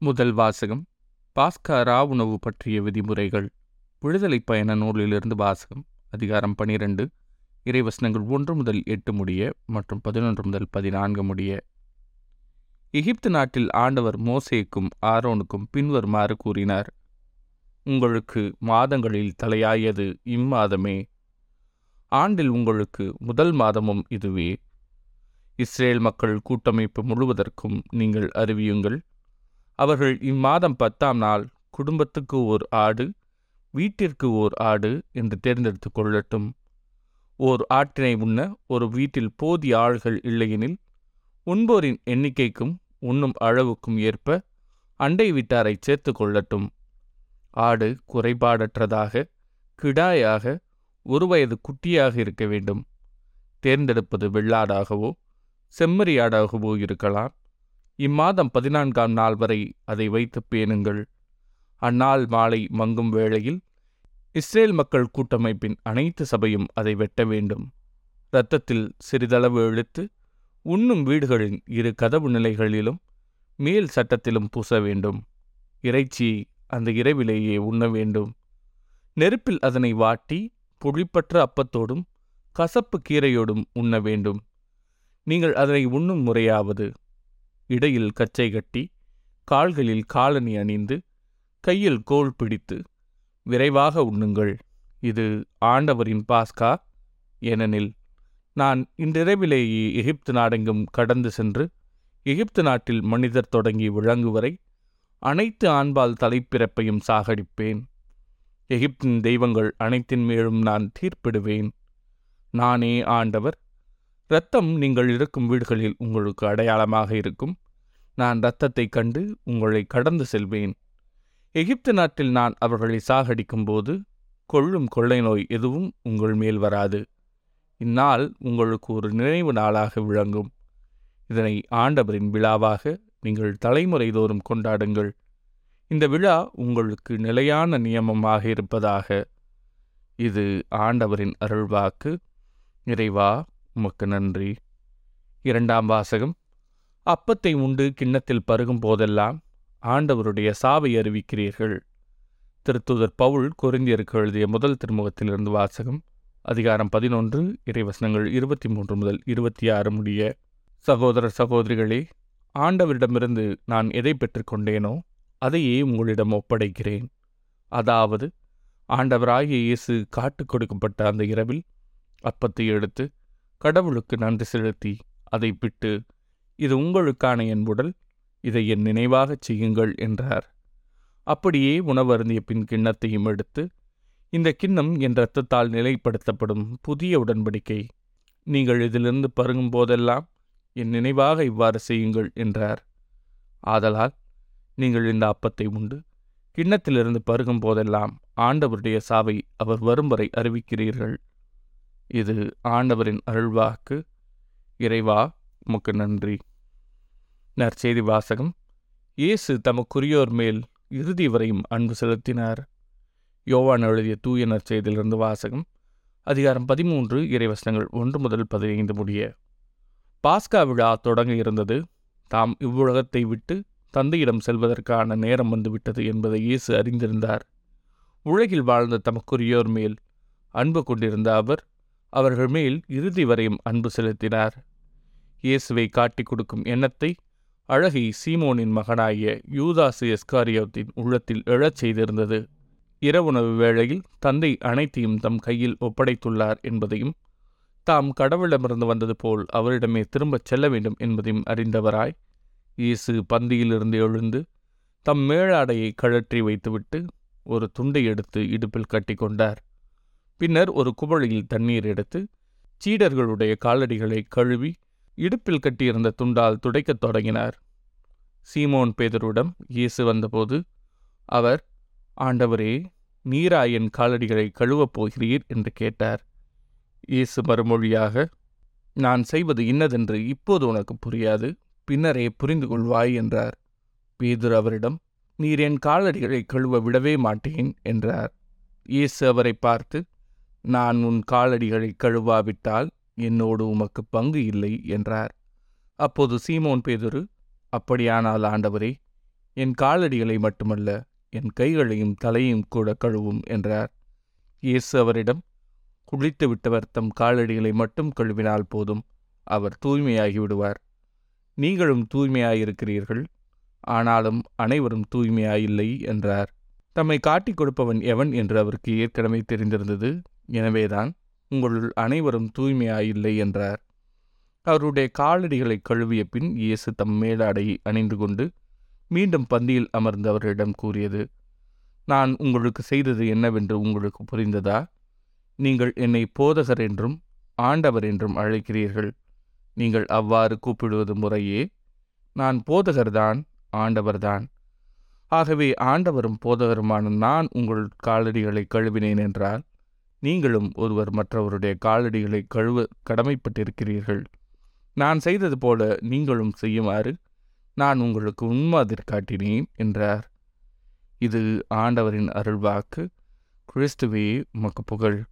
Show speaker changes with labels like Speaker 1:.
Speaker 1: முதல் வாசகம் பாஸ்கா ரா உணவு பற்றிய விதிமுறைகள் விடுதலை பயண நூலிலிருந்து வாசகம் அதிகாரம் பனிரெண்டு இறைவசனங்கள் ஒன்று முதல் எட்டு முடிய மற்றும் பதினொன்று முதல் பதினான்கு முடிய. எகிப்து நாட்டில் ஆண்டவர் மோசேக்கும் ஆரோனுக்கும் பின்வருமாறு கூறினார் உங்களுக்கு மாதங்களில் தலையாயது இம்மாதமே. ஆண்டில் உங்களுக்கு முதல் மாதமும் இதுவே. இஸ்ரேல் மக்கள் கூட்டமைப்பு முழுவதற்கும் நீங்கள் அறிவியுங்கள். அவர்கள் இம்மாதம் பத்தாம் நாள் குடும்பத்துக்கு ஓர் ஆடு வீட்டிற்கு ஓர் ஆடு என்று தேர்ந்தெடுத்து கொள்ளட்டும். ஓர் ஆட்டினை உண்ண ஒரு வீட்டில் போதிய ஆள்கள் இல்லையெனில் உண்போரின் எண்ணிக்கைக்கும் உண்ணும் அளவுக்கும் ஏற்ப அண்டை வீட்டாரை சேர்த்து கொள்ளட்டும். ஆடு குறைபாடற்றதாக கிடாயாக ஒரு வயது குட்டியாக இருக்க வேண்டும். தேர்ந்தெடுப்பது வெள்ளாடாகவோ செம்மறியாடாகவோ இருக்கலாம். இம்மாதம் பதினான்காம் நாள் வரை அதை வைத்து பேணுங்கள். அந்நாள் மாலை மங்கும் வேளையில் இஸ்ரேல் மக்கள் கூட்டமைப்பின் அனைத்து சபையும் அதை வெட்ட வேண்டும். இரத்தத்தில் சிறிதளவு இழுத்து உண்ணும் வீடுகளின் இரு கதவு நிலைகளிலும் மேல் சட்டத்திலும் பூச வேண்டும். இறைச்சியை அந்த இரவிலேயே உண்ண வேண்டும். நெருப்பில் அதனை வாட்டி புளிப்பற்ற அப்பத்தோடும் கசப்பு கீரையோடும் உண்ண வேண்டும். நீங்கள் அதனை உண்ணும் முறையாவது இடையில் கச்சை கட்டி கால்களில் காலணி அணிந்து கையில் கோல் பிடித்து விரைவாக உண்ணுங்கள். இது ஆண்டவரின் பாஸ்கா? ஏனெனில் நான் இன்றிரவிலேயே எகிப்து நாடெங்கும் கடந்து சென்று எகிப்து நாட்டில் மனிதர் தொடங்கி விளங்கு வரை அனைத்து ஆண்பால் தலைப்பிறப்பையும் சாகடிப்பேன். எகிப்தின் தெய்வங்கள் அனைத்தின் மேலும் நான் தீர்ப்பிடுவேன். நானே ஆண்டவர். இரத்தம் நீங்கள் இருக்கும் வீடுகளில் உங்களுக்கு அடையாளமாக இருக்கும். நான் இரத்தத்தைக் கண்டு உங்களை கடந்து செல்வேன். எகிப்து நாட்டில் நான் அவர்களை சாகடிக்கும் போது கொள்ளும் கொள்ளை நோய் எதுவும் உங்கள் மேல் வராது. இந்நாள் உங்களுக்கு ஒரு நினைவு நாளாக விளங்கும். இதனை ஆண்டவரின் விழாவாக நீங்கள் தலைமுறை தோறும் கொண்டாடுங்கள். இந்த விழா உங்களுக்கு நிலையான நியமமாக இருப்பதாக. இது ஆண்டவரின் அருள்வாக்கு. நிறைவா உமக்கு நன்றி. இரண்டாம் வாசகம். அப்பத்தை உண்டு கிண்ணத்தில் பருகும் போதெல்லாம் ஆண்டவருடைய சாவை அறிவிக்கிறீர்கள். திருத்துதர் பவுல் கொரிந்தியருக்கு எழுதிய முதல் திருமுகத்திலிருந்து வாசகம் அதிகாரம் பதினொன்று இறைவசனங்கள் இருபத்தி மூன்று முதல் இருபத்தி ஆறு முடிய சகோதர சகோதரிகளே ஆண்டவரிடமிருந்து நான் எதை பெற்றுக்கொண்டேனோ அதையே உங்களிடம் ஒப்படைக்கிறேன். அதாவது ஆண்டவராகிய இயேசு காட்டுக் கொடுக்கப்பட்ட அந்த இரவில் அப்பத்தை எடுத்து கடவுளுக்கு நன்றி செலுத்தி அதை பிட்டு இது உங்களுக்கான என் உடல் இதை என் நினைவாகச் செய்யுங்கள் என்றார். அப்படியே உணவருந்திய பின் கிண்ணத்தையும் எடுத்து இந்த கிண்ணம் என் இரத்தத்தால் நிலைப்படுத்தப்படும் புதிய உடன்படிக்கை. நீங்கள் இதிலிருந்து பருகும் போதெல்லாம் என் நினைவாக இவ்வாறு செய்யுங்கள் என்றார். ஆதலால் நீங்கள் இந்த அப்பத்தை உண்டு. கிண்ணத்திலிருந்து பருகும் போதெல்லாம் ஆண்டவருடைய சாவை அவர் வரும் வரை அறிவிக்கிறீர்கள். இது ஆண்டவரின் அருள்வாக்கு. இறைவா உமக்கு நன்றி. நற்செய்தி வாசகம். இயேசு தமக்குரியோர் மேல் இறுதி வரையும் அன்பு செலுத்தினார். யோவான் எழுதிய தூய நற்செய்தியிலிருந்து வாசகம். அதிகாரம் பதிமூன்று இறைவசனங்கள் ஒன்று முதல் பதினைந்து முடிய. பாஸ்கா விழா தொடங்க இருந்தது. தாம் இவ்வுலகத்தை விட்டு தந்தையிடம் செல்வதற்கான நேரம் வந்துவிட்டது என்பதை இயேசு அறிந்திருந்தார். உலகில் வாழ்ந்த தமக்குரியோர் மேல் அன்பு கொண்டிருந்த அவர் அவர்கள் மேல் இறுதி வரையும் அன்பு செலுத்தினார். இயேசுவை காட்டிக் கொடுக்கும் எண்ணத்தை அழகி சீமோனின் மகனாகிய யூதாசு எஸ்காரியோத்தின் உள்ளத்தில் எழச் செய்திருந்தது. இரவுணவு வேளையில் தந்தை அனைத்தையும் தம் கையில் ஒப்படைத்துள்ளார் என்பதையும் தாம் கடவுளிடமிருந்து வந்தது போல் அவரிடமே திரும்பச் செல்ல வேண்டும் என்பதையும் அறிந்தவராய் இயேசு பந்தியிலிருந்து எழுந்து தம் மேலாடையை கழற்றி வைத்துவிட்டு ஒரு துண்டை எடுத்து இடுப்பில் கட்டிக்கொண்டார் பின்னர் ஒரு குவளையில் தண்ணீர் எடுத்து சீடர்களுடைய காலடிகளை கழுவி இடுப்பில் கட்டியிருந்த துண்டால் துடைக்கத் தொடங்கினார். சீமோன் பேதருடம் இயேசு வந்தபோது அவர் ஆண்டவரே நீரா என் காலடிகளை கழுவப் போகிறீர் என்று கேட்டார். இயேசு மறுமொழியாக நான் செய்வது இன்னதென்று இப்போது உனக்கு புரியாது பின்னரே புரிந்து கொள்வாய் என்றார். பேதுரு அவரிடம் நீர் என் காலடிகளை கழுவ விடவே மாட்டேன் என்றார். இயேசு அவரை பார்த்து நான் உன் காலடிகளை கழுவாவிட்டால் என்னோடு உமக்கு பங்கு இல்லை என்றார். அப்போது சீமோன் பேதுரு அப்படியானால் ஆண்டவரே என் காலடிகளை மட்டுமல்ல என் கைகளையும் தலையையும் கூட கழுவும் என்றார். இயேசு அவரிடம் குளித்து விட்டவர் தம் காலடிகளை மட்டும் கழுவினால் போதும் அவர் தூய்மையாகி விடுவார். நீங்களும் தூய்மையாயிருக்கிறீர்கள் ஆனாலும் அனைவரும் தூய்மையாயில்லை என்றார். தம்மை காட்டிக் கொடுப்பவன் எவன் என்று அவருக்கு ஏற்கனவே தெரிந்திருந்தது எனவேதான் உங்களுள் அனைவரும் தூய்மையாயில்லை என்றார். அவருடைய காலடிகளை கழுவிய பின் இயேசு தம் மேலாடையை அணிந்து கொண்டு மீண்டும் பந்தியில் அமர்ந்து அவரிடம் கூறியது நான் உங்களுக்கு செய்தது என்னவென்று உங்களுக்கு புரிந்ததா? நீங்கள் என்னை போதகர் என்றும் ஆண்டவர் என்றும் அழைக்கிறீர்கள். நீங்கள் அவ்வாறு கூப்பிடுவது முறையே. நான் போதகர்தான் ஆண்டவர்தான். ஆகவே ஆண்டவரும் போதகருமான நான் உங்கள் காலடிகளை கழுவினேன் என்றால் நீங்களும் ஒருவர் மற்றவருடைய காலடிகளை கழுவ கடமைப்பட்டிருக்கிறீர்கள். நான் செய்தது போல நீங்களும் செய்யுமாறு நான் உங்களுக்கு உன்மாதிரி காட்டினேன் என்றார். இது ஆண்டவரின் அருள்வாக்கு. கிறிஸ்துவே உமக்கு புகழ்.